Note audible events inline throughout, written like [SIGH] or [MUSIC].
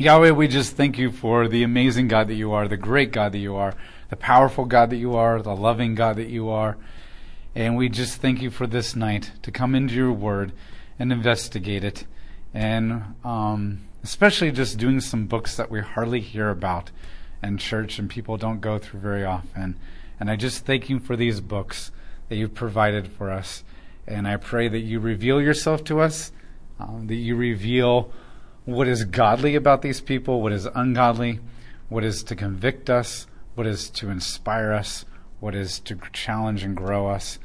Yahweh, we just thank you for the amazing God that you are, the great God that you are, the powerful God that you are, the loving God that you are. And we just thank you for this night to come into your word and investigate it. And um, especially just doing some books that we hardly hear about in church and people don't go through very often. And I just thank you for these books that you've provided for us. And I pray that you reveal yourself to us, um, that you reveal what is godly about these people, what is ungodly, what is to convict us, what is to inspire us, what is to challenge and grow us,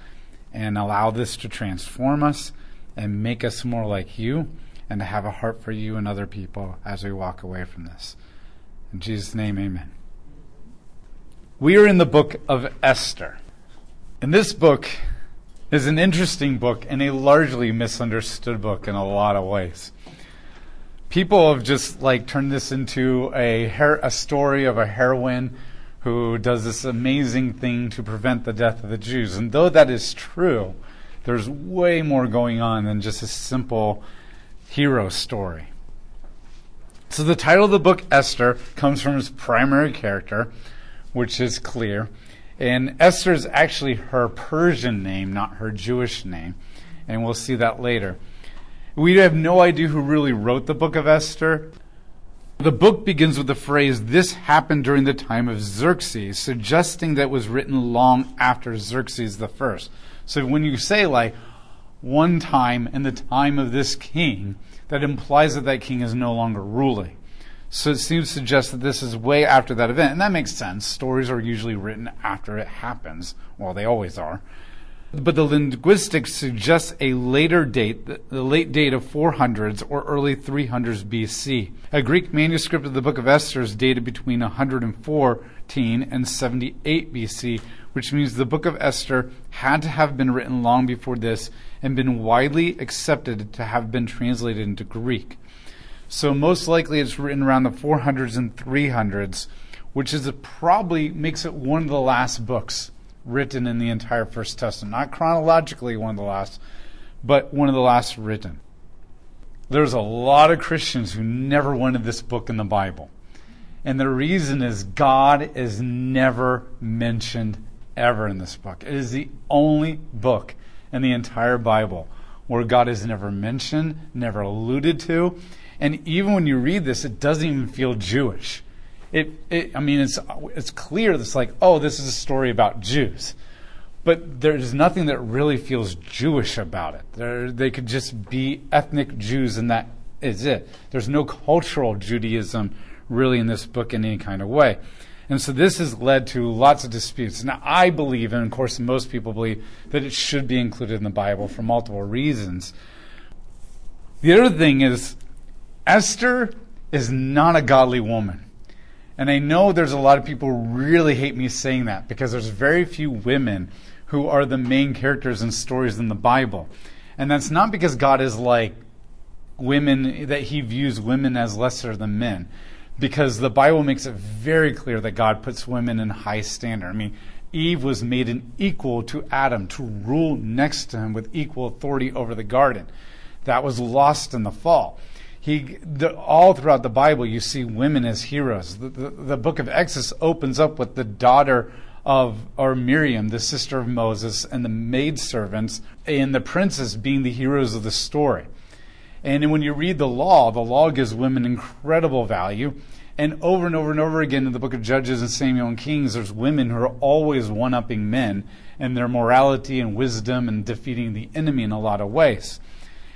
and allow this to transform us and make us more like you and to have a heart for you and other people as we walk away from this. In Jesus' name, amen. We are in the book of Esther. And this book is an interesting book and a largely misunderstood book in a lot of ways. People have just like turned this into a, her- a story of a heroine who does this amazing thing to prevent the death of the Jews. And though that is true, there's way more going on than just a simple hero story. So the title of the book, Esther, comes from his primary character, which is clear. And Esther is actually her Persian name, not her Jewish name. And we'll see that later. We have no idea who really wrote the book of Esther. The book begins with the phrase, This happened during the time of Xerxes, suggesting that it was written long after Xerxes the first. So when you say, like, one time in the time of this king, that implies that that king is no longer ruling. So it seems to suggest that this is way after that event. And that makes sense. Stories are usually written after it happens. Well, they always are. But the linguistics suggests a later date, the late date of 400s or early 300s BC. A Greek manuscript of the book of Esther is dated between 114 and 78 BC, which means the book of Esther had to have been written long before this and been widely accepted to have been translated into Greek. So most likely it's written around the 400s and 300s, which is probably makes it one of the last books written in the entire First Testament. Not chronologically one of the last, but one of the last written. There's a lot of Christians who never wanted this book in the Bible. And the reason is God is never mentioned ever in this book. It is the only book in the entire Bible where God is never mentioned, never alluded to. And even when you read this, it doesn't even feel Jewish it, it, I mean, it's, it's clear it's like, oh, this is a story about Jews. But there's nothing that really feels Jewish about it. They could just be ethnic Jews, and that is it. There's no cultural Judaism really in this book in any kind of way. And so this has led to lots of disputes. Now, I believe, and of course, most people believe, that it should be included in the Bible for multiple reasons. The other thing is, Esther is not a godly woman. And I know there's a lot of people really hate me saying that because there's very few women who are the main characters and stories in the Bible. And that's not because God is like women, that he views women as lesser than men. Because the Bible makes it very clear that God puts women in high standard. I mean, Eve was made an equal to Adam to rule next to him with equal authority over the garden. That was lost in the fall he the, all throughout the Bible you see women as heroes. The, the, the, book of Exodus opens up with the daughter of or Miriam, the sister of Moses, and the maidservants and the princess being the heroes of the story. And when you read the law, the law gives women incredible value. And over and over and over again in the book of Judges and Samuel and Kings, there's women who are always one upping men and their morality and wisdom and defeating the enemy in a lot of ways.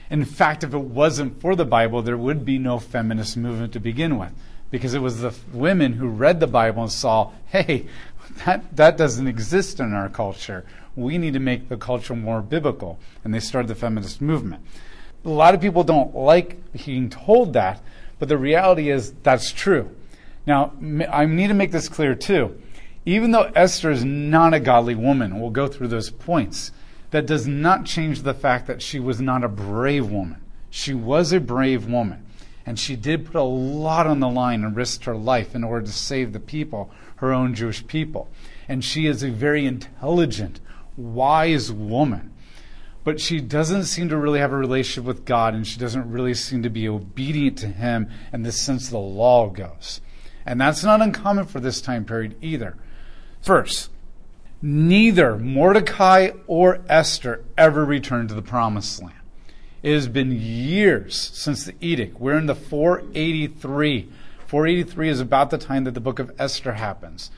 In fact, if it wasn't for the Bible, there would be no feminist movement to begin with. Because it was the women who read the Bible and saw, hey, that, that doesn't exist in our culture. We need to make the culture more biblical. And they started the feminist movement. A lot of people don't like being told that, but the reality is that's true. Now, I need to make this clear too. Even though Esther is not a godly woman, we'll go through those points that does not change the fact that she was not a brave woman. She was a brave woman. And she did put a lot on the line and risked her life in order to save the people, her own Jewish people. And she is a very intelligent, wise woman. but she doesn't seem to really have a relationship with God, and she doesn't really seem to be obedient to Him in the sense the law goes. And that's not uncommon for this time period either. First, neither Mordecai or Esther ever returned to the promised land. It has been years since the edict. We're in the 483. 483 is about the time that the book of Esther happens.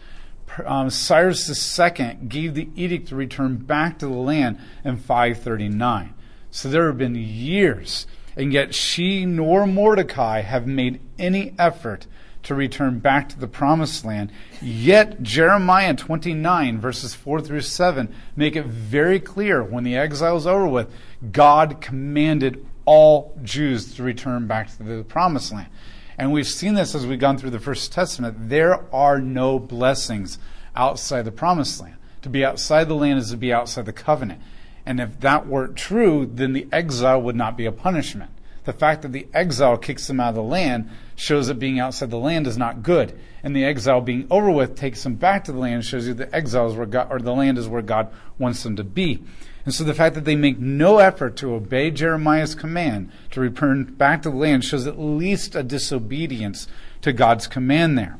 Um, Cyrus II gave the edict to return back to the land in 539. So there have been years, and yet she nor Mordecai have made any effort to return back to the promised land. Yet Jeremiah 29 verses 4 through 7 make it very clear when the exile is over with, God commanded all Jews to return back to the promised land. And we've seen this as we've gone through the First Testament. There are no blessings outside the promised land. To be outside the land is to be outside the covenant. And if that weren't true, then the exile would not be a punishment. The fact that the exile kicks them out of the land shows that being outside the land is not good. And the exile being over with takes them back to the land shows you the exile is where God, or the land is where God wants them to be. And so the fact that they make no effort to obey Jeremiah's command to return back to the land shows at least a disobedience to God's command there.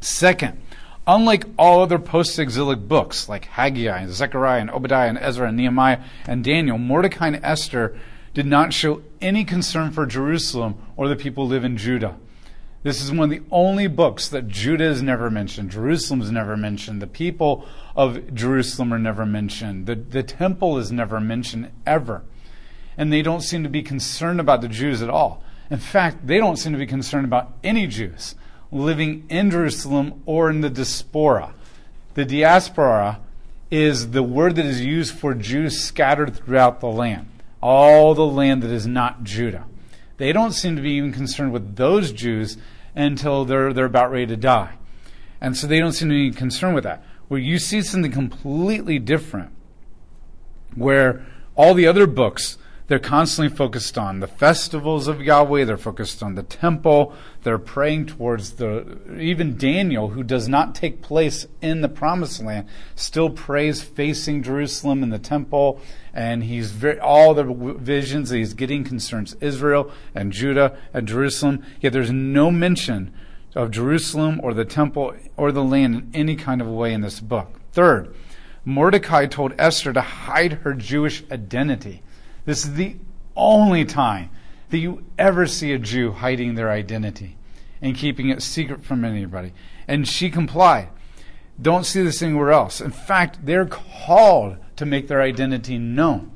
Second, unlike all other post-exilic books like Haggai and Zechariah and Obadiah and Ezra and Nehemiah and Daniel, Mordecai and Esther did not show any concern for Jerusalem or the people who live in Judah. This is one of the only books that Judah is never mentioned. Jerusalem is never mentioned. The people of Jerusalem are never mentioned. The, the temple is never mentioned ever. And they don't seem to be concerned about the Jews at all. In fact, they don't seem to be concerned about any Jews living in Jerusalem or in the diaspora. The diaspora is the word that is used for Jews scattered throughout the land all the land that is not Judah. They don't seem to be even concerned with those Jews until they're, they're about ready to die. And so they don't seem to be concerned with that. Where you see something completely different, where all the other books they're constantly focused on the festivals of Yahweh. They're focused on the temple. They're praying towards the, even Daniel, who does not take place in the promised land, still prays facing Jerusalem and the temple. And he's very, all the visions that he's getting concerns Israel and Judah and Jerusalem. Yet there's no mention of Jerusalem or the temple or the land in any kind of way in this book. Third, Mordecai told Esther to hide her Jewish identity. This is the only time that you ever see a Jew hiding their identity and keeping it secret from anybody. And she complied. Don't see this anywhere else. In fact, they're called to make their identity known.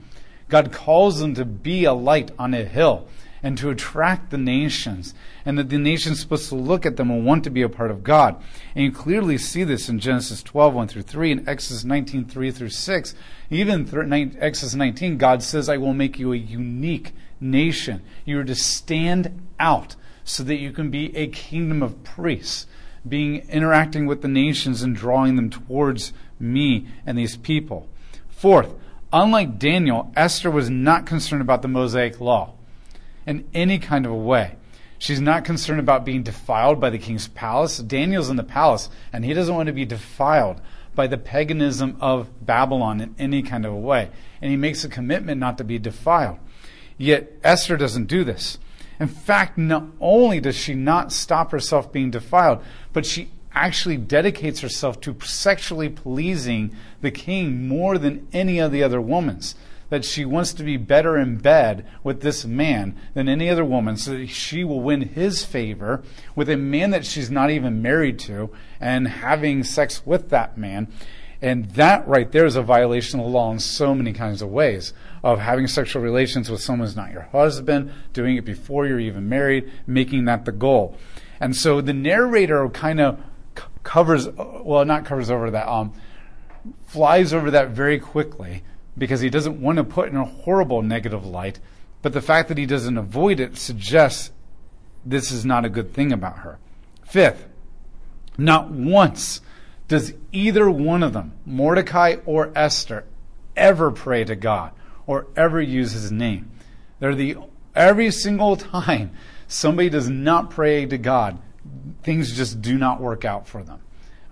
God calls them to be a light on a hill and to attract the nations, and that the nations are supposed to look at them and want to be a part of God. And you clearly see this in Genesis 12, 1 through 3, and Exodus 19, 3 through 6. Even th- Exodus 19, God says, I will make you a unique nation. You are to stand out so that you can be a kingdom of priests, being interacting with the nations and drawing them towards me and these people. Fourth, unlike Daniel, Esther was not concerned about the Mosaic law in any kind of a way. She's not concerned about being defiled by the king's palace. Daniel's in the palace, and he doesn't want to be defiled by the paganism of Babylon in any kind of a way. And he makes a commitment not to be defiled. Yet Esther doesn't do this. In fact, not only does she not stop herself being defiled, but she actually dedicates herself to sexually pleasing the king more than any of the other women's that she wants to be better in bed with this man than any other woman so that she will win his favor with a man that she's not even married to and having sex with that man. And that right there is a violation of the law in so many kinds of ways of having sexual relations with someone who's not your husband, doing it before you're even married, making that the goal. And so the narrator kind of covers, well, not covers over that, um, flies over that very quickly because he doesn't want to put in a horrible negative light. But the fact that he doesn't avoid it suggests this is not a good thing about her. Fifth, not once does either one of them, Mordecai or Esther, ever pray to God or ever use his name. They're the every single [LAUGHS] time somebody does not pray to God, things just do not work out for them.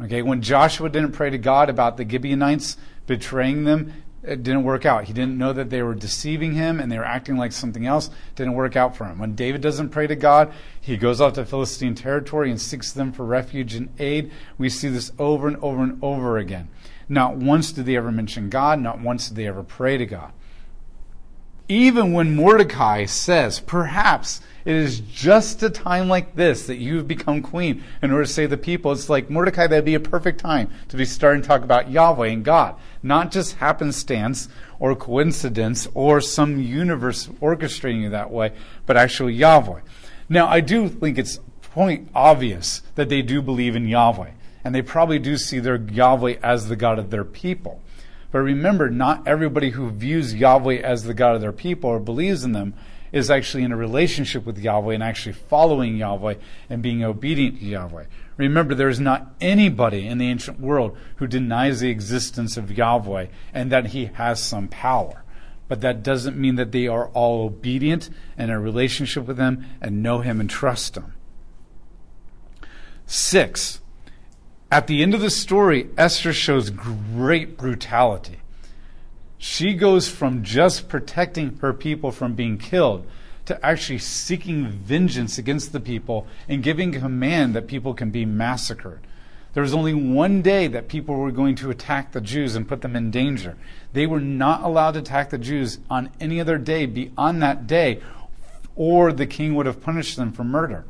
Okay, when Joshua didn't pray to God about the Gibeonites betraying them, it didn't work out. He didn't know that they were deceiving him and they were acting like something else. Didn't work out for him. When David doesn't pray to God, he goes off to Philistine territory and seeks them for refuge and aid. We see this over and over and over again. Not once did they ever mention God, not once did they ever pray to God. Even when Mordecai says, perhaps it is just a time like this that you've become queen in order to save the people. It's like Mordecai, that'd be a perfect time to be starting to talk about Yahweh and God, not just happenstance or coincidence or some universe orchestrating you that way, but actually Yahweh. Now, I do think it's point obvious that they do believe in Yahweh, and they probably do see their Yahweh as the God of their people. But remember, not everybody who views Yahweh as the God of their people or believes in them is actually in a relationship with Yahweh and actually following Yahweh and being obedient to Yahweh. Remember, there is not anybody in the ancient world who denies the existence of Yahweh and that he has some power. But that doesn't mean that they are all obedient and in a relationship with him and know him and trust him. Six, at the end of the story, Esther shows great brutality she goes from just protecting her people from being killed to actually seeking vengeance against the people and giving command that people can be massacred. There was only one day that people were going to attack the Jews and put them in danger. They were not allowed to attack the Jews on any other day beyond that day, or the king would have punished them for murder.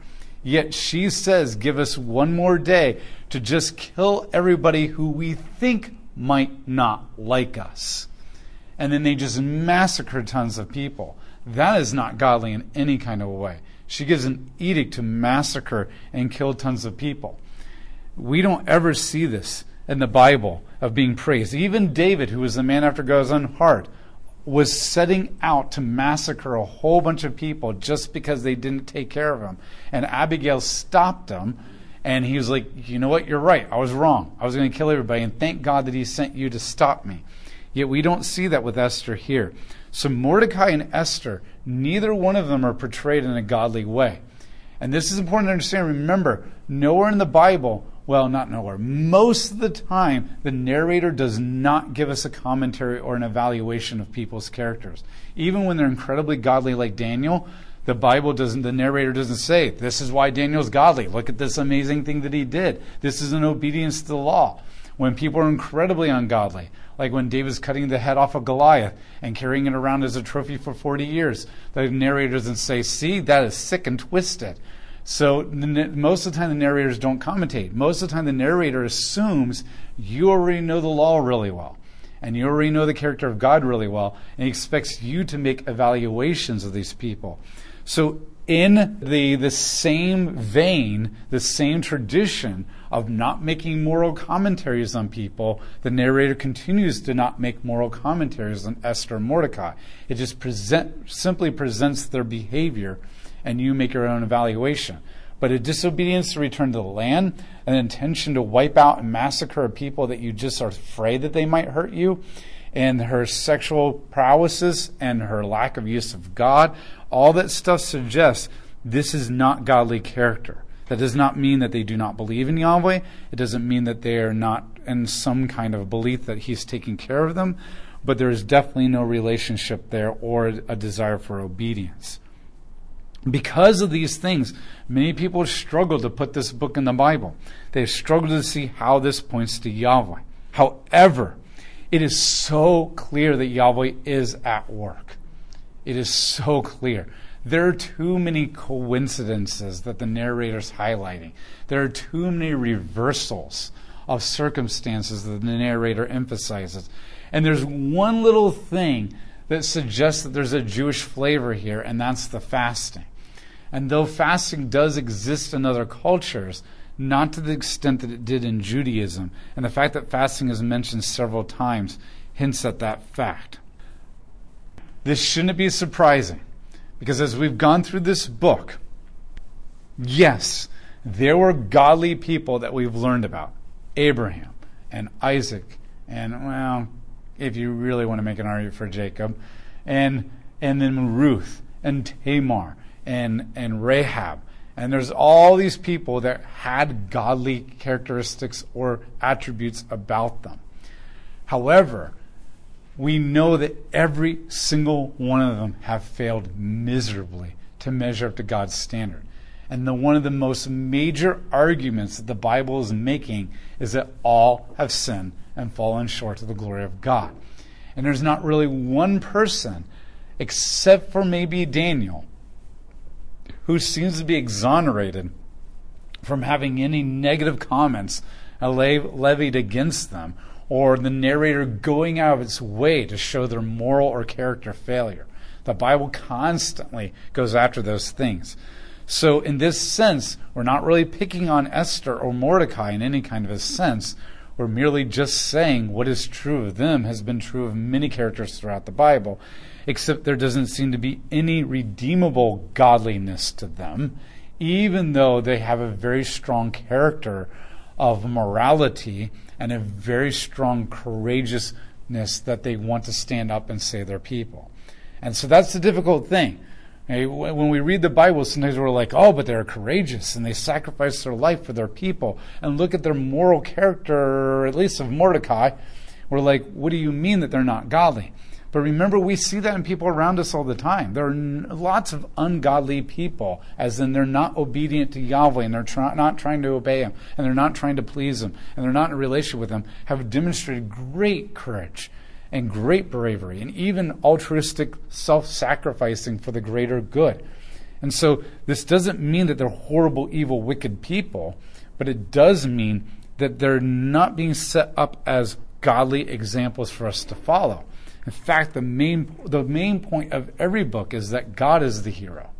Yet she says, Give us one more day to just kill everybody who we think might not like us and then they just massacred tons of people. That is not godly in any kind of a way. She gives an edict to massacre and kill tons of people. We don't ever see this in the Bible of being praised. Even David, who was the man after God's own heart, was setting out to massacre a whole bunch of people just because they didn't take care of him. And Abigail stopped him, and he was like, You know what? You're right. I was wrong. I was going to kill everybody, and thank God that he sent you to stop me. Yet we don't see that with Esther here. So Mordecai and Esther, neither one of them are portrayed in a godly way. And this is important to understand. Remember, nowhere in the Bible, well, not nowhere, most of the time, the narrator does not give us a commentary or an evaluation of people's characters. Even when they're incredibly godly, like Daniel, the Bible doesn't, the narrator doesn't say, this is why Daniel's godly. Look at this amazing thing that he did. This is an obedience to the law. When people are incredibly ungodly, like when David's cutting the head off of Goliath and carrying it around as a trophy for 40 years. The narrator doesn't say, see, that is sick and twisted. So most of the time the narrators don't commentate. Most of the time the narrator assumes you already know the law really well and you already know the character of God really well and he expects you to make evaluations of these people. So in the, the same vein, the same tradition of not making moral commentaries on people, the narrator continues to not make moral commentaries on Esther and Mordecai. It just present, simply presents their behavior, and you make your own evaluation. But a disobedience to return to the land, an intention to wipe out and massacre a people that you just are afraid that they might hurt you, and her sexual prowesses and her lack of use of God, all that stuff suggests this is not godly character. That does not mean that they do not believe in Yahweh. It doesn't mean that they are not in some kind of belief that He's taking care of them. But there is definitely no relationship there or a desire for obedience. Because of these things, many people struggle to put this book in the Bible. They struggle to see how this points to Yahweh. However, it is so clear that Yahweh is at work. It is so clear. There are too many coincidences that the narrator's highlighting. There are too many reversals of circumstances that the narrator emphasizes. And there's one little thing that suggests that there's a Jewish flavor here, and that's the fasting. And though fasting does exist in other cultures, not to the extent that it did in Judaism, and the fact that fasting is mentioned several times hints at that fact. This shouldn't be surprising because as we've gone through this book, yes, there were godly people that we've learned about Abraham and Isaac, and, well, if you really want to make an argument for Jacob, and, and then Ruth and Tamar and, and Rahab. And there's all these people that had godly characteristics or attributes about them. However, we know that every single one of them have failed miserably to measure up to God's standard. And the, one of the most major arguments that the Bible is making is that all have sinned and fallen short of the glory of God. And there's not really one person, except for maybe Daniel, who seems to be exonerated from having any negative comments levied against them or the narrator going out of its way to show their moral or character failure. The Bible constantly goes after those things. So, in this sense, we're not really picking on Esther or Mordecai in any kind of a sense. We're merely just saying what is true of them has been true of many characters throughout the Bible, except there doesn't seem to be any redeemable godliness to them, even though they have a very strong character of morality and a very strong courageousness that they want to stand up and say they're people. And so that's the difficult thing. When we read the Bible, sometimes we're like, oh, but they're courageous and they sacrifice their life for their people. And look at their moral character, at least of Mordecai. We're like, what do you mean that they're not godly? But remember, we see that in people around us all the time. There are n- lots of ungodly people, as in they're not obedient to Yahweh and they're not trying to obey Him and they're not trying to please Him and they're not in a relationship with Him, have demonstrated great courage and great bravery and even altruistic self sacrificing for the greater good. And so this doesn't mean that they're horrible, evil, wicked people, but it does mean that they're not being set up as godly examples for us to follow. In fact, the main, the main point of every book is that God is the hero.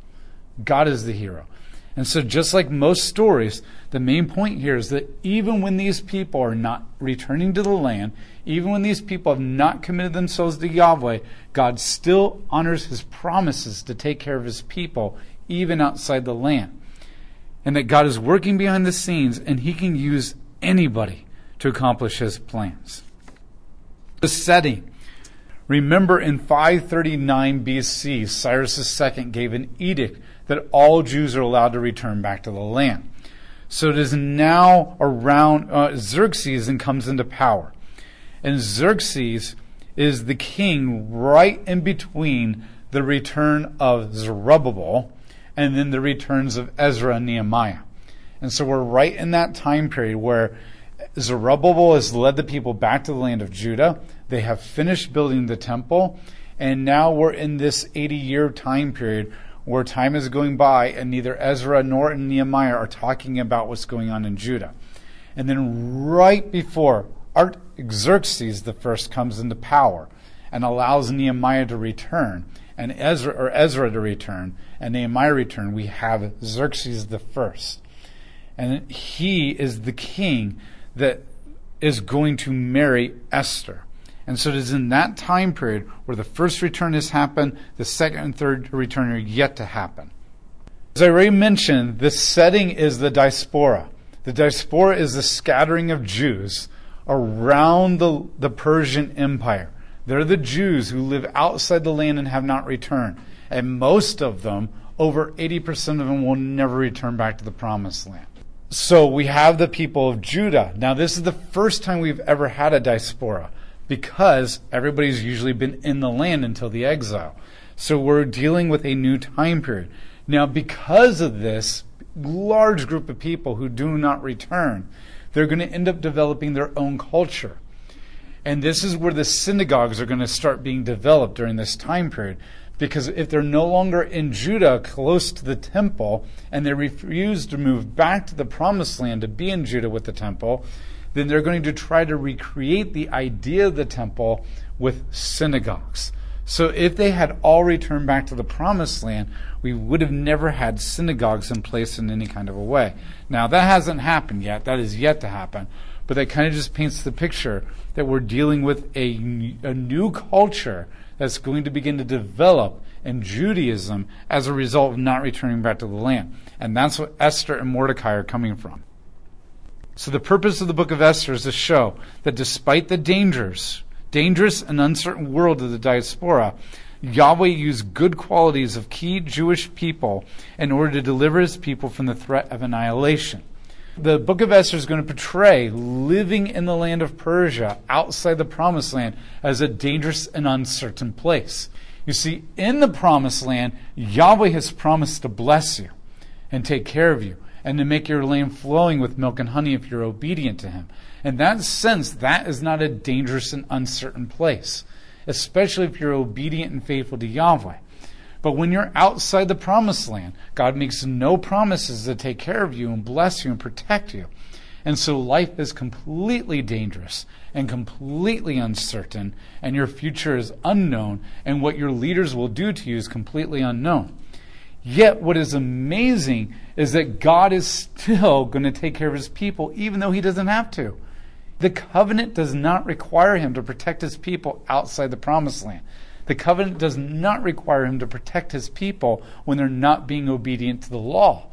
God is the hero. And so, just like most stories, the main point here is that even when these people are not returning to the land, even when these people have not committed themselves to Yahweh, God still honors his promises to take care of his people, even outside the land. And that God is working behind the scenes and he can use anybody to accomplish his plans. The setting Remember in 539 BC, Cyrus II gave an edict that all Jews are allowed to return back to the land. So it is now around uh, Xerxes and comes into power. And Xerxes is the king right in between the return of Zerubbabel and then the returns of Ezra and Nehemiah. And so we're right in that time period where Zerubbabel has led the people back to the land of Judah. They have finished building the temple, and now we're in this 80 year time period where time is going by, and neither Ezra nor Nehemiah are talking about what's going on in Judah. And then, right before Artaxerxes the first comes into power and allows Nehemiah to return, and Ezra or Ezra to return, and Nehemiah return, we have Xerxes the first. And he is the king that is going to marry Esther. And so it is in that time period where the first return has happened, the second and third return are yet to happen. As I already mentioned, the setting is the diaspora. The diaspora is the scattering of Jews around the, the Persian Empire. They're the Jews who live outside the land and have not returned. And most of them, over 80% of them, will never return back to the promised land. So we have the people of Judah. Now, this is the first time we've ever had a diaspora because everybody's usually been in the land until the exile. So we're dealing with a new time period. Now, because of this large group of people who do not return, they're going to end up developing their own culture. And this is where the synagogues are going to start being developed during this time period. Because if they're no longer in Judah, close to the temple, and they refuse to move back to the promised land to be in Judah with the temple, then they're going to try to recreate the idea of the temple with synagogues. So if they had all returned back to the promised land, we would have never had synagogues in place in any kind of a way. Now, that hasn't happened yet. That is yet to happen. But that kind of just paints the picture that we're dealing with a, a new culture that's going to begin to develop in Judaism as a result of not returning back to the land. And that's what Esther and Mordecai are coming from. So the purpose of the book of Esther is to show that despite the dangers, dangerous and uncertain world of the diaspora, Yahweh used good qualities of key Jewish people in order to deliver his people from the threat of annihilation. The book of Esther is going to portray living in the land of Persia, outside the promised land, as a dangerous and uncertain place. You see, in the promised land, Yahweh has promised to bless you and take care of you and to make your land flowing with milk and honey if you're obedient to Him. In that sense, that is not a dangerous and uncertain place, especially if you're obedient and faithful to Yahweh. But when you're outside the promised land, God makes no promises to take care of you and bless you and protect you. And so life is completely dangerous and completely uncertain, and your future is unknown, and what your leaders will do to you is completely unknown. Yet, what is amazing is that God is still going to take care of his people, even though he doesn't have to. The covenant does not require him to protect his people outside the promised land. The covenant does not require him to protect his people when they're not being obedient to the law.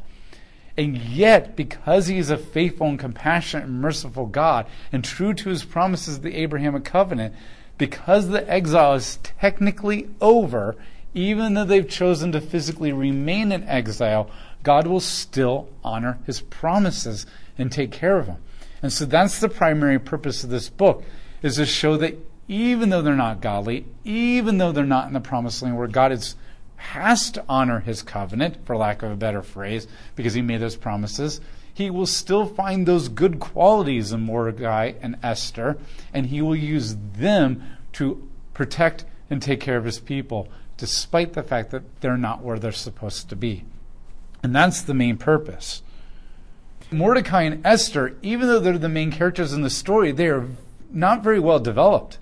And yet, because he is a faithful and compassionate and merciful God and true to his promises of the Abrahamic covenant, because the exile is technically over, even though they've chosen to physically remain in exile, God will still honor his promises and take care of them. And so that's the primary purpose of this book, is to show that even though they're not godly, even though they're not in the promised land where God is, has to honor his covenant, for lack of a better phrase, because he made those promises, he will still find those good qualities in Mordecai and Esther, and he will use them to protect and take care of his people, despite the fact that they're not where they're supposed to be. And that's the main purpose. Mordecai and Esther, even though they're the main characters in the story, they are not very well developed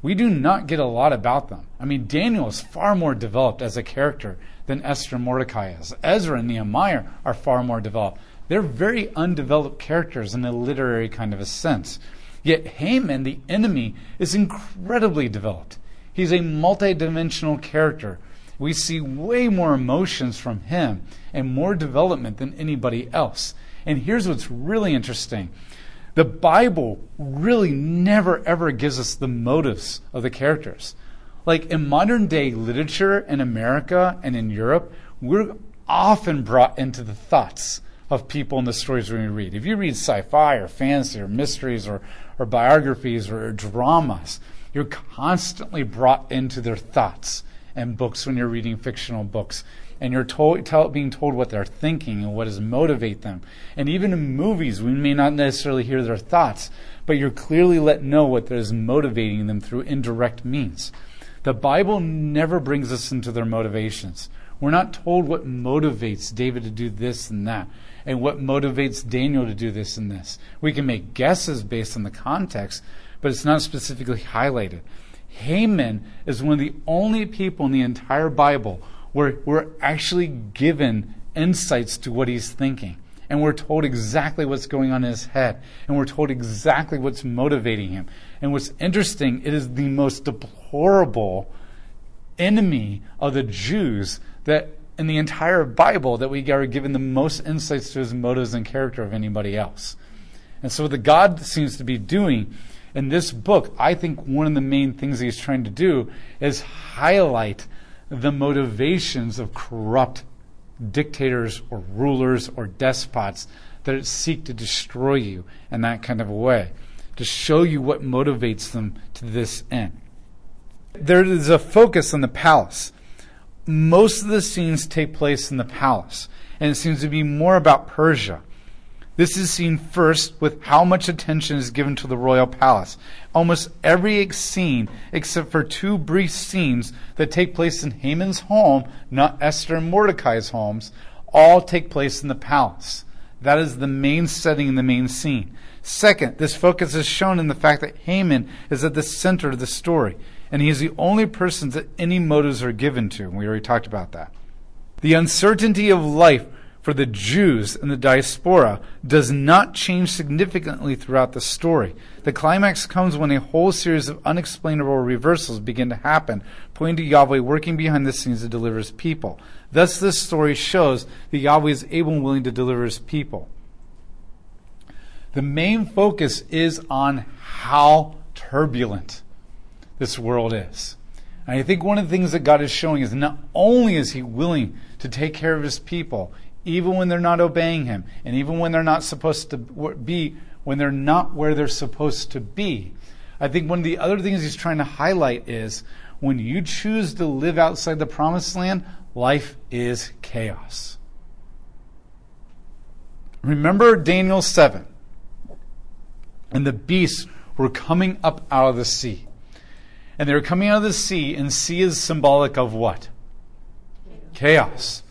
we do not get a lot about them. I mean, Daniel is far more developed as a character than Esther and Mordecai is. Ezra and Nehemiah are far more developed. They're very undeveloped characters in a literary kind of a sense. Yet Haman, the enemy, is incredibly developed. He's a multidimensional character. We see way more emotions from him and more development than anybody else. And here's what's really interesting the Bible really never ever gives us the motives of the characters. Like in modern day literature in America and in Europe, we're often brought into the thoughts of people in the stories we read. If you read sci fi or fantasy or mysteries or, or biographies or dramas, you're constantly brought into their thoughts and books when you're reading fictional books and you're told, tell, being told what they're thinking and what does motivate them. And even in movies, we may not necessarily hear their thoughts, but you're clearly let know what is motivating them through indirect means. The Bible never brings us into their motivations. We're not told what motivates David to do this and that, and what motivates Daniel to do this and this. We can make guesses based on the context, but it's not specifically highlighted. Haman is one of the only people in the entire Bible we're, we're actually given insights to what he's thinking. And we're told exactly what's going on in his head. And we're told exactly what's motivating him. And what's interesting, it is the most deplorable enemy of the Jews that in the entire Bible that we are given the most insights to his motives and character of anybody else. And so, what the God seems to be doing in this book, I think one of the main things he's trying to do is highlight the motivations of corrupt dictators or rulers or despots that seek to destroy you in that kind of a way, to show you what motivates them to this end. There is a focus on the palace. Most of the scenes take place in the palace, and it seems to be more about Persia. This is seen first with how much attention is given to the royal palace. Almost every scene, except for two brief scenes that take place in Haman's home, not Esther and Mordecai's homes, all take place in the palace. That is the main setting and the main scene. Second, this focus is shown in the fact that Haman is at the center of the story, and he is the only person that any motives are given to. We already talked about that. The uncertainty of life for the Jews and the diaspora does not change significantly throughout the story. The climax comes when a whole series of unexplainable reversals begin to happen, pointing to Yahweh working behind the scenes to deliver his people. Thus, this story shows that Yahweh is able and willing to deliver his people. The main focus is on how turbulent this world is. And I think one of the things that God is showing is not only is he willing to take care of his people, even when they're not obeying Him, and even when they're not supposed to be, when they're not where they're supposed to be. I think one of the other things He's trying to highlight is when you choose to live outside the promised land, life is chaos. Remember Daniel 7 and the beasts were coming up out of the sea. And they were coming out of the sea, and sea is symbolic of what? Chaos.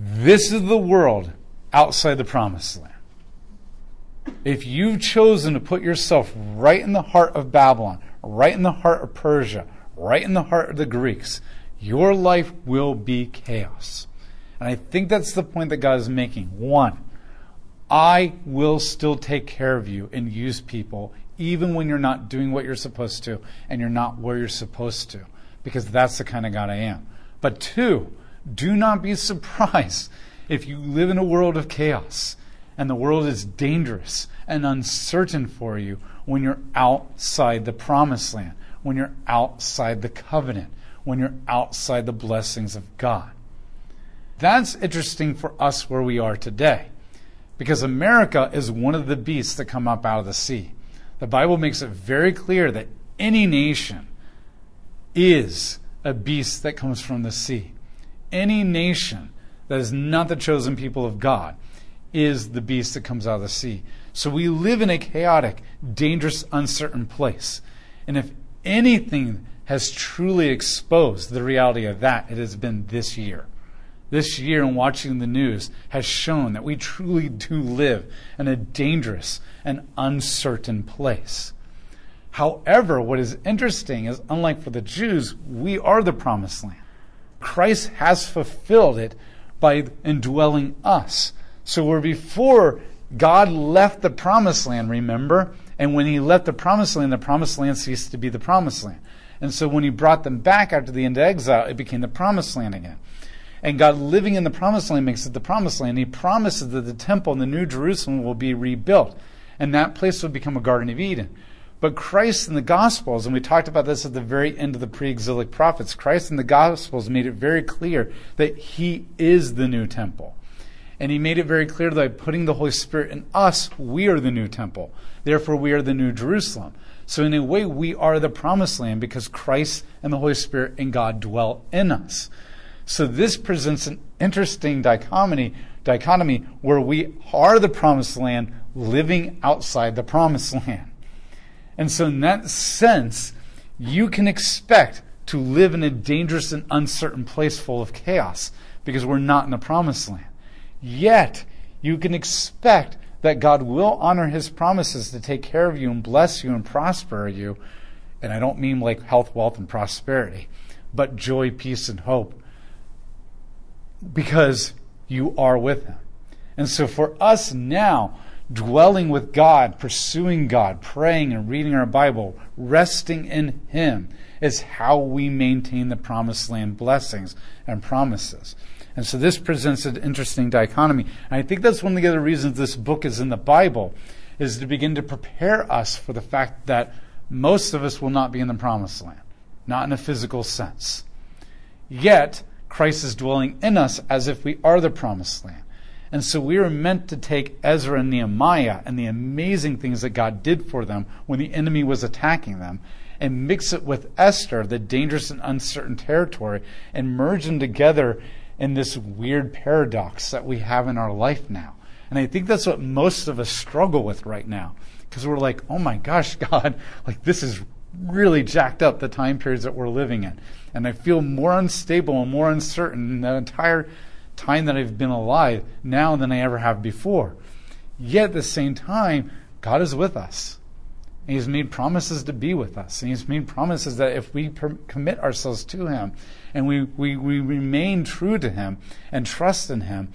This is the world outside the promised land. If you've chosen to put yourself right in the heart of Babylon, right in the heart of Persia, right in the heart of the Greeks, your life will be chaos. And I think that's the point that God is making. One, I will still take care of you and use people even when you're not doing what you're supposed to and you're not where you're supposed to, because that's the kind of God I am. But two, do not be surprised if you live in a world of chaos and the world is dangerous and uncertain for you when you're outside the promised land, when you're outside the covenant, when you're outside the blessings of God. That's interesting for us where we are today because America is one of the beasts that come up out of the sea. The Bible makes it very clear that any nation is a beast that comes from the sea. Any nation that is not the chosen people of God is the beast that comes out of the sea. So we live in a chaotic, dangerous, uncertain place. And if anything has truly exposed the reality of that, it has been this year this year and watching the news has shown that we truly do live in a dangerous and uncertain place. However, what is interesting is, unlike for the Jews, we are the promised land. Christ has fulfilled it by indwelling us. So where before God left the promised land, remember? And when he left the promised land, the promised land ceased to be the promised land. And so when he brought them back after the end of exile, it became the promised land again. And God living in the promised land makes it the promised land. He promises that the temple and the new Jerusalem will be rebuilt. And that place will become a Garden of Eden. But Christ in the Gospels, and we talked about this at the very end of the pre exilic prophets, Christ in the Gospels made it very clear that He is the new temple. And He made it very clear that by putting the Holy Spirit in us, we are the new temple. Therefore, we are the new Jerusalem. So, in a way, we are the promised land because Christ and the Holy Spirit and God dwell in us. So this presents an interesting dichotomy, dichotomy where we are the promised land living outside the promised [LAUGHS] land. And so in that sense, you can expect to live in a dangerous and uncertain place full of chaos because we're not in the promised land. Yet, you can expect that God will honor his promises to take care of you and bless you and prosper you. And I don't mean like health, wealth, and prosperity, but joy, peace, and hope because you are with Him. And so for us now, dwelling with God, pursuing God, praying and reading our Bible, resting in Him, is how we maintain the promised land blessings and promises. And so this presents an interesting dichotomy. And I think that's one of the other reasons this book is in the Bible, is to begin to prepare us for the fact that most of us will not be in the promised land, not in a physical sense. Yet, Christ is dwelling in us as if we are the promised land. And so we are meant to take Ezra and Nehemiah and the amazing things that God did for them when the enemy was attacking them and mix it with Esther, the dangerous and uncertain territory, and merge them together in this weird paradox that we have in our life now. And I think that's what most of us struggle with right now. Because we're like, oh my gosh, [LAUGHS] God, like this is really jacked up the time periods that we're living in. And I feel more unstable and more uncertain in the entire time that I've been alive now than I ever have before. Yet at the same time, God is with us. And He's made promises to be with us. And He's made promises that if we per- commit ourselves to Him and we, we, we remain true to Him and trust in Him,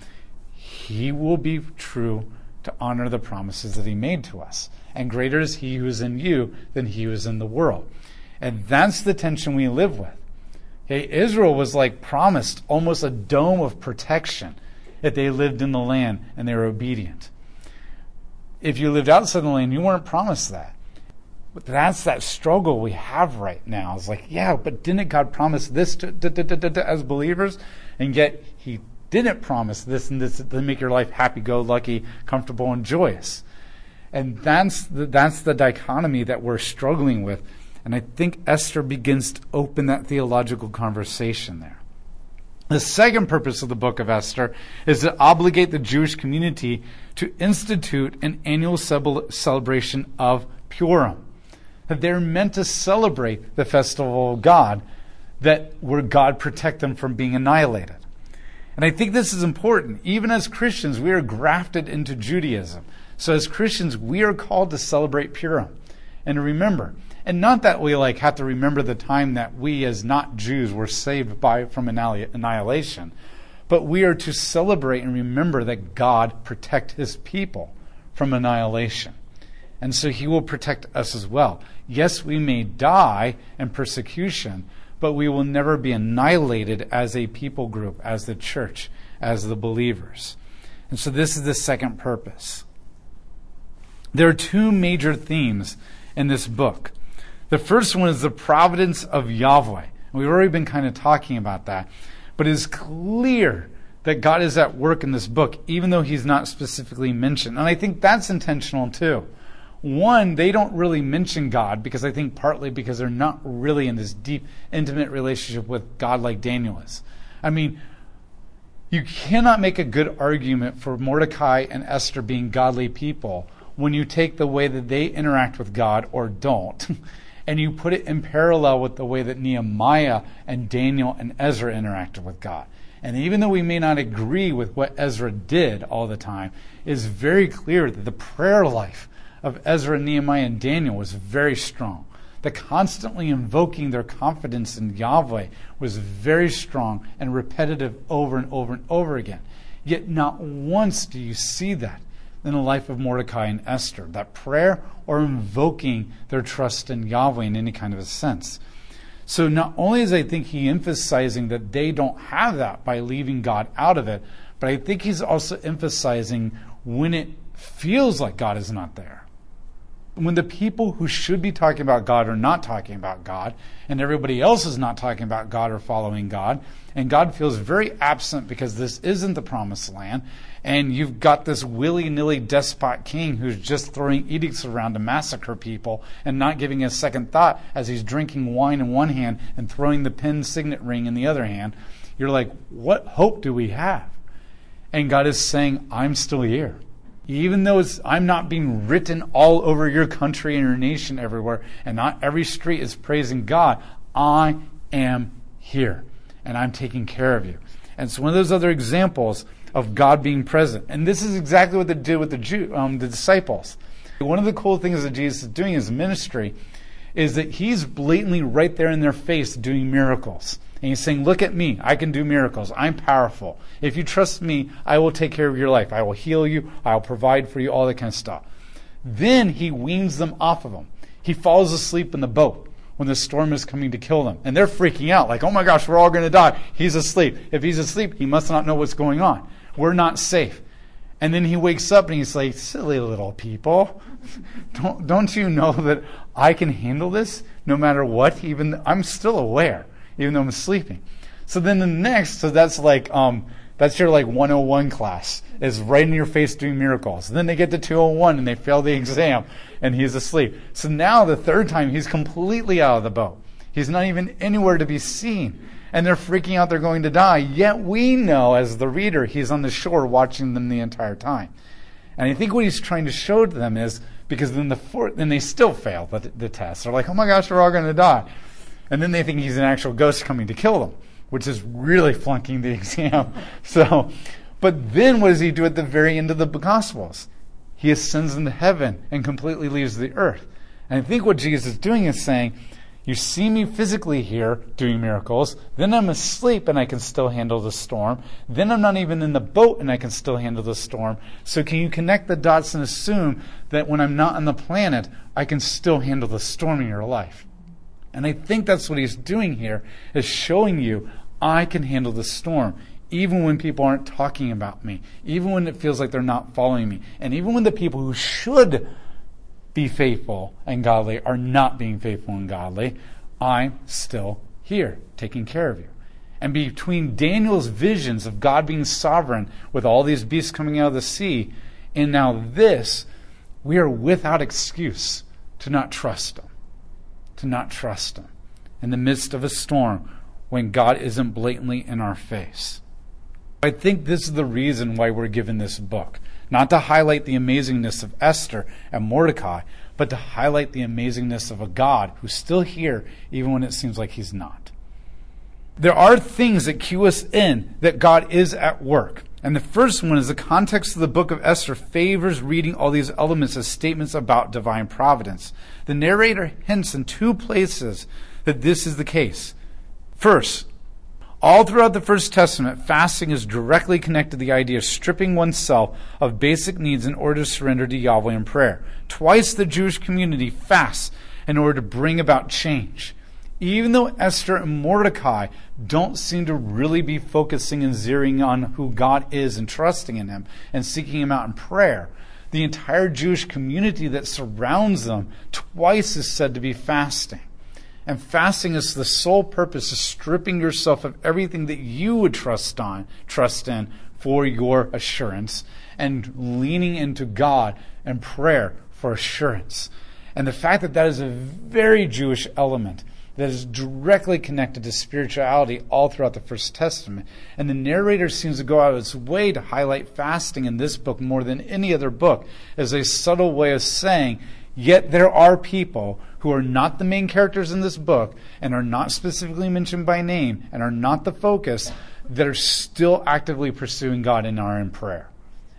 He will be true to honor the promises that He made to us and greater is he who is in you than he who is in the world. And that's the tension we live with. Okay, Israel was like promised almost a dome of protection if they lived in the land and they were obedient. If you lived outside the land, you weren't promised that. But that's that struggle we have right now. It's like, yeah, but didn't God promise this to, to, to, as believers? And yet he didn't promise this and this to make your life happy go lucky, comfortable, and joyous. And that's the, that's the dichotomy that we're struggling with. And I think Esther begins to open that theological conversation there. The second purpose of the book of Esther is to obligate the Jewish community to institute an annual celebration of Purim. That they're meant to celebrate the festival of God, that where God protect them from being annihilated. And I think this is important. Even as Christians, we are grafted into Judaism. So as Christians, we are called to celebrate Purim. And to remember, and not that we like have to remember the time that we as not Jews were saved by from annihilation, but we are to celebrate and remember that God protect his people from annihilation. And so he will protect us as well. Yes, we may die in persecution, but we will never be annihilated as a people group, as the church, as the believers. And so this is the second purpose. There are two major themes in this book. The first one is the providence of Yahweh. We've already been kind of talking about that. But it is clear that God is at work in this book, even though he's not specifically mentioned. And I think that's intentional too. One, they don't really mention God because I think partly because they're not really in this deep, intimate relationship with God like Daniel is. I mean, you cannot make a good argument for Mordecai and Esther being godly people when you take the way that they interact with God or don't, [LAUGHS] and you put it in parallel with the way that Nehemiah and Daniel and Ezra interacted with God. And even though we may not agree with what Ezra did all the time, it is very clear that the prayer life of Ezra, Nehemiah, and Daniel was very strong. The constantly invoking their confidence in Yahweh was very strong and repetitive over and over and over again. Yet not once do you see that in the life of Mordecai and Esther, that prayer or invoking their trust in Yahweh in any kind of a sense. So not only is I think he emphasizing that they don't have that by leaving God out of it, but I think he's also emphasizing when it feels like God is not there when the people who should be talking about God are not talking about God, and everybody else is not talking about God or following God, and God feels very absent because this isn't the promised land, and you've got this willy nilly despot king who's just throwing edicts around to massacre people and not giving a second thought as he's drinking wine in one hand and throwing the pin signet ring in the other hand, you're like, what hope do we have? And God is saying, I'm still here even though I'm not being written all over your country and your nation everywhere, and not every street is praising God, I am here and I'm taking care of you. And it's one of those other examples of God being present. And this is exactly what they did with the Jew, um, the disciples. One of the cool things that Jesus is doing in his ministry is that he's blatantly right there in their face doing miracles. And he's saying, Look at me. I can do miracles. I'm powerful. If you trust me, I will take care of your life. I will heal you. I will provide for you, all that kind of stuff. Then he weans them off of him. He falls asleep in the boat when the storm is coming to kill them. And they're freaking out, like, oh my gosh, we're all going to die. He's asleep. If he's asleep, he must not know what's going on. We're not safe. And then he wakes up and he's like, silly little people. Don't, don't you know that I can handle this no matter what? Even I'm still aware even though I'm sleeping. So then the next, so that's like, um, that's your like 101 class, is right in your face doing miracles. And then they get to 201 and they fail the exam and he's asleep. So now the third time he's completely out of the boat. He's not even anywhere to be seen. And they're freaking out they're going to die. Yet we know as the reader he's on the shore watching them the entire time. And I think what he's trying to show to them is because then the fourth, then they still fail the, the test. They're like, oh my gosh, we're all going to die. And then they think he's an actual ghost coming to kill them, which is really flunking the [LAUGHS] exam. so, but then what does he do at the very end of the Gospels? He ascends into heaven and completely leaves the earth. And I think what Jesus is doing is saying, you see me physically here doing miracles. Then I'm asleep and I can still handle the storm. Then I'm not even in the boat and I can still handle the storm. So can you connect the dots and assume that when I'm not on the planet, I can still handle the storm in your life? And I think that's what he's doing here, is showing you I can handle the storm, even when people aren't talking about me, even when it feels like they're not following me, and even when the people who should be faithful and godly are not being faithful and godly, I'm still here taking care of you. And between Daniel's visions of God being sovereign with all these beasts coming out of the sea, and now this, we are without excuse to not trust Him. To not trust Him in the midst of a storm when God isn't blatantly in our face. I think this is the reason why we're given this book. Not to highlight the amazingness of Esther and Mordecai, but to highlight the amazingness of a God who's still here even when it seems like he's not. There are things that cue us in that God is at work. And the first one is the context of the book of Esther favors reading all these elements as statements about divine providence. The narrator hints in two places that this is the case. First, all throughout the First Testament, fasting is directly connected to the idea of stripping oneself of basic needs in order to surrender to Yahweh in prayer. Twice the Jewish community fasts in order to bring about change. Even though Esther and Mordecai don't seem to really be focusing and zeroing on who God is and trusting in Him and seeking Him out in prayer, the entire Jewish community that surrounds them twice is said to be fasting. And fasting is the sole purpose of stripping yourself of everything that you would trust on, trust in for your assurance and leaning into God and prayer for assurance. And the fact that that is a very Jewish element that is directly connected to spirituality all throughout the First Testament. And the narrator seems to go out of its way to highlight fasting in this book more than any other book as a subtle way of saying, yet there are people who are not the main characters in this book and are not specifically mentioned by name and are not the focus that are still actively pursuing God and are in prayer.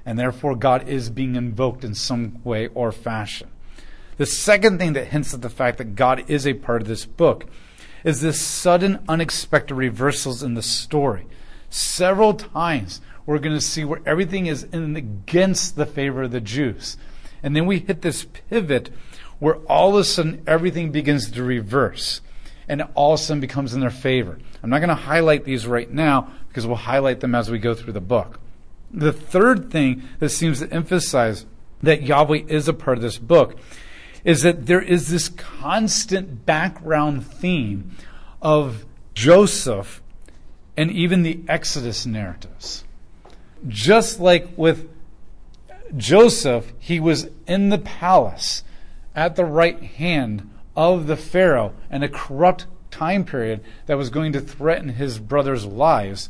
And therefore, God is being invoked in some way or fashion. The second thing that hints at the fact that God is a part of this book is this sudden, unexpected reversals in the story. Several times we're going to see where everything is in against the favor of the Jews. And then we hit this pivot where all of a sudden everything begins to reverse and all of a sudden becomes in their favor. I'm not going to highlight these right now because we'll highlight them as we go through the book. The third thing that seems to emphasize that Yahweh is a part of this book is that there is this constant background theme of Joseph and even the Exodus narratives. Just like with Joseph, he was in the palace at the right hand of the Pharaoh in a corrupt time period that was going to threaten his brothers' lives.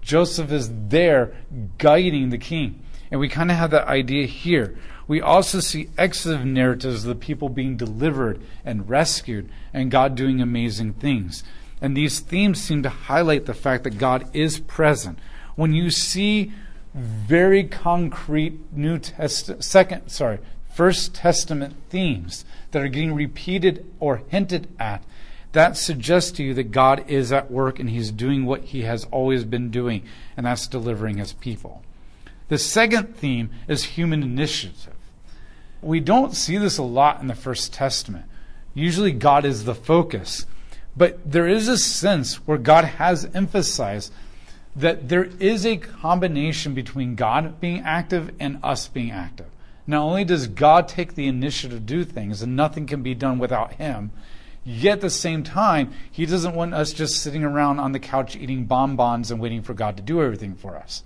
Joseph is there guiding the king. And we kind of have that idea here. We also see exodus narratives of the people being delivered and rescued and God doing amazing things. And these themes seem to highlight the fact that God is present. When you see very concrete New Testament, second, sorry, First Testament themes that are getting repeated or hinted at, that suggests to you that God is at work and He's doing what He has always been doing, and that's delivering His people. The second theme is human initiative. We don't see this a lot in the First Testament. Usually, God is the focus. But there is a sense where God has emphasized that there is a combination between God being active and us being active. Not only does God take the initiative to do things, and nothing can be done without Him, yet at the same time, He doesn't want us just sitting around on the couch eating bonbons and waiting for God to do everything for us.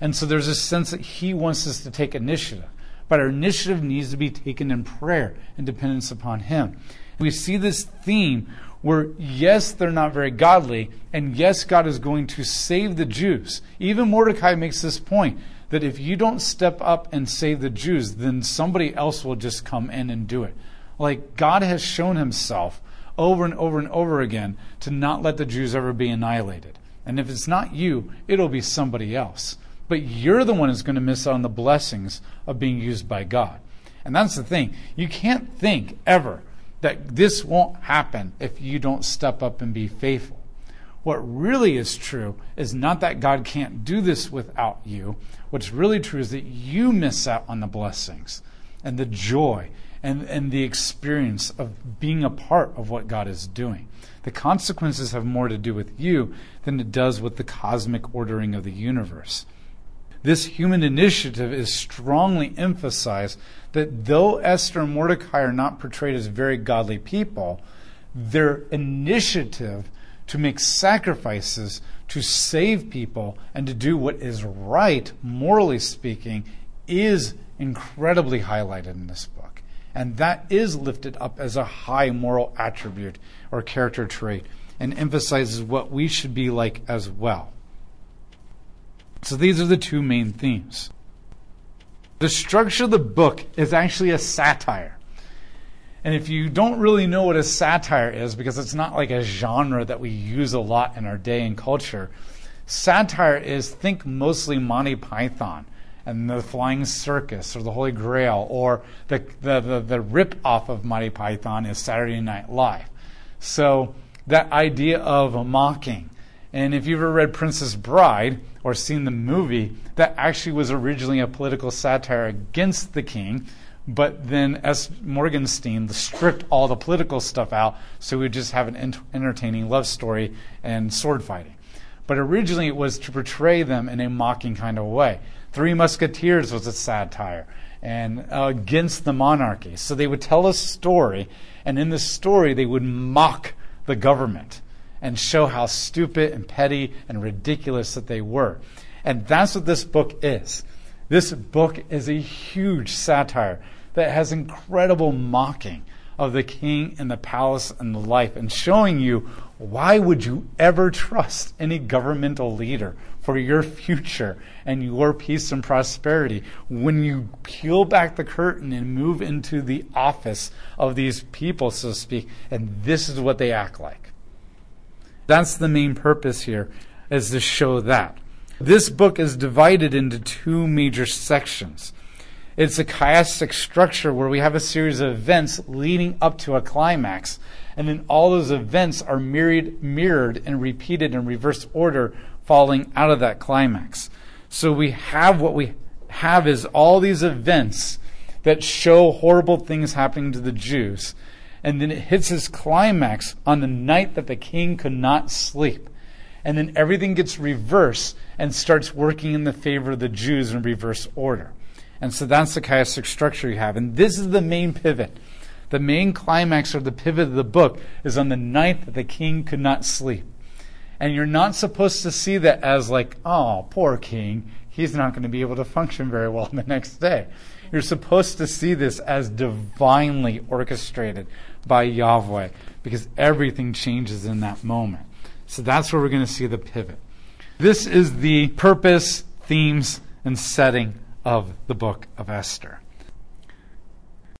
And so there's a sense that He wants us to take initiative. But our initiative needs to be taken in prayer and dependence upon Him. We see this theme where, yes, they're not very godly, and yes, God is going to save the Jews. Even Mordecai makes this point that if you don't step up and save the Jews, then somebody else will just come in and do it. Like God has shown himself over and over and over again to not let the Jews ever be annihilated. And if it's not you, it'll be somebody else. But you're the one who's going to miss out on the blessings of being used by God. And that's the thing. You can't think ever that this won't happen if you don't step up and be faithful. What really is true is not that God can't do this without you. What's really true is that you miss out on the blessings and the joy and, and the experience of being a part of what God is doing. The consequences have more to do with you than it does with the cosmic ordering of the universe. This human initiative is strongly emphasized that though Esther and Mordecai are not portrayed as very godly people, their initiative to make sacrifices to save people and to do what is right, morally speaking, is incredibly highlighted in this book. And that is lifted up as a high moral attribute or character trait and emphasizes what we should be like as well. So these are the two main themes. The structure of the book is actually a satire. And if you don't really know what a satire is, because it's not like a genre that we use a lot in our day and culture, satire is think mostly Monty Python and the Flying Circus or the Holy Grail, or the, the, the, the rip off of Monty Python is Saturday Night Live. So that idea of mocking. And if you've ever read Princess Bride or seen the movie, that actually was originally a political satire against the king but then S. Morgenstern stripped all the political stuff out, so we just have an entertaining love story and sword fighting. But originally it was to portray them in a mocking kind of way. Three Musketeers was a satire and uh, against the monarchy. So they would tell a story, and in the story they would mock the government and show how stupid and petty and ridiculous that they were. And that's what this book is. This book is a huge satire that has incredible mocking of the king and the palace and the life and showing you why would you ever trust any governmental leader for your future and your peace and prosperity when you peel back the curtain and move into the office of these people so to speak and this is what they act like that's the main purpose here is to show that this book is divided into two major sections it's a chiastic structure where we have a series of events leading up to a climax, and then all those events are mirrored, mirrored and repeated in reverse order falling out of that climax. So we have what we have is all these events that show horrible things happening to the Jews. And then it hits its climax on the night that the king could not sleep. And then everything gets reversed and starts working in the favor of the Jews in reverse order. And so that's the chiastic structure you have. And this is the main pivot. The main climax or the pivot of the book is on the night that the king could not sleep. And you're not supposed to see that as like, oh, poor king. He's not going to be able to function very well [LAUGHS] the next day. You're supposed to see this as divinely orchestrated by Yahweh because everything changes in that moment. So that's where we're going to see the pivot. This is the purpose, themes, and setting of the book of Esther.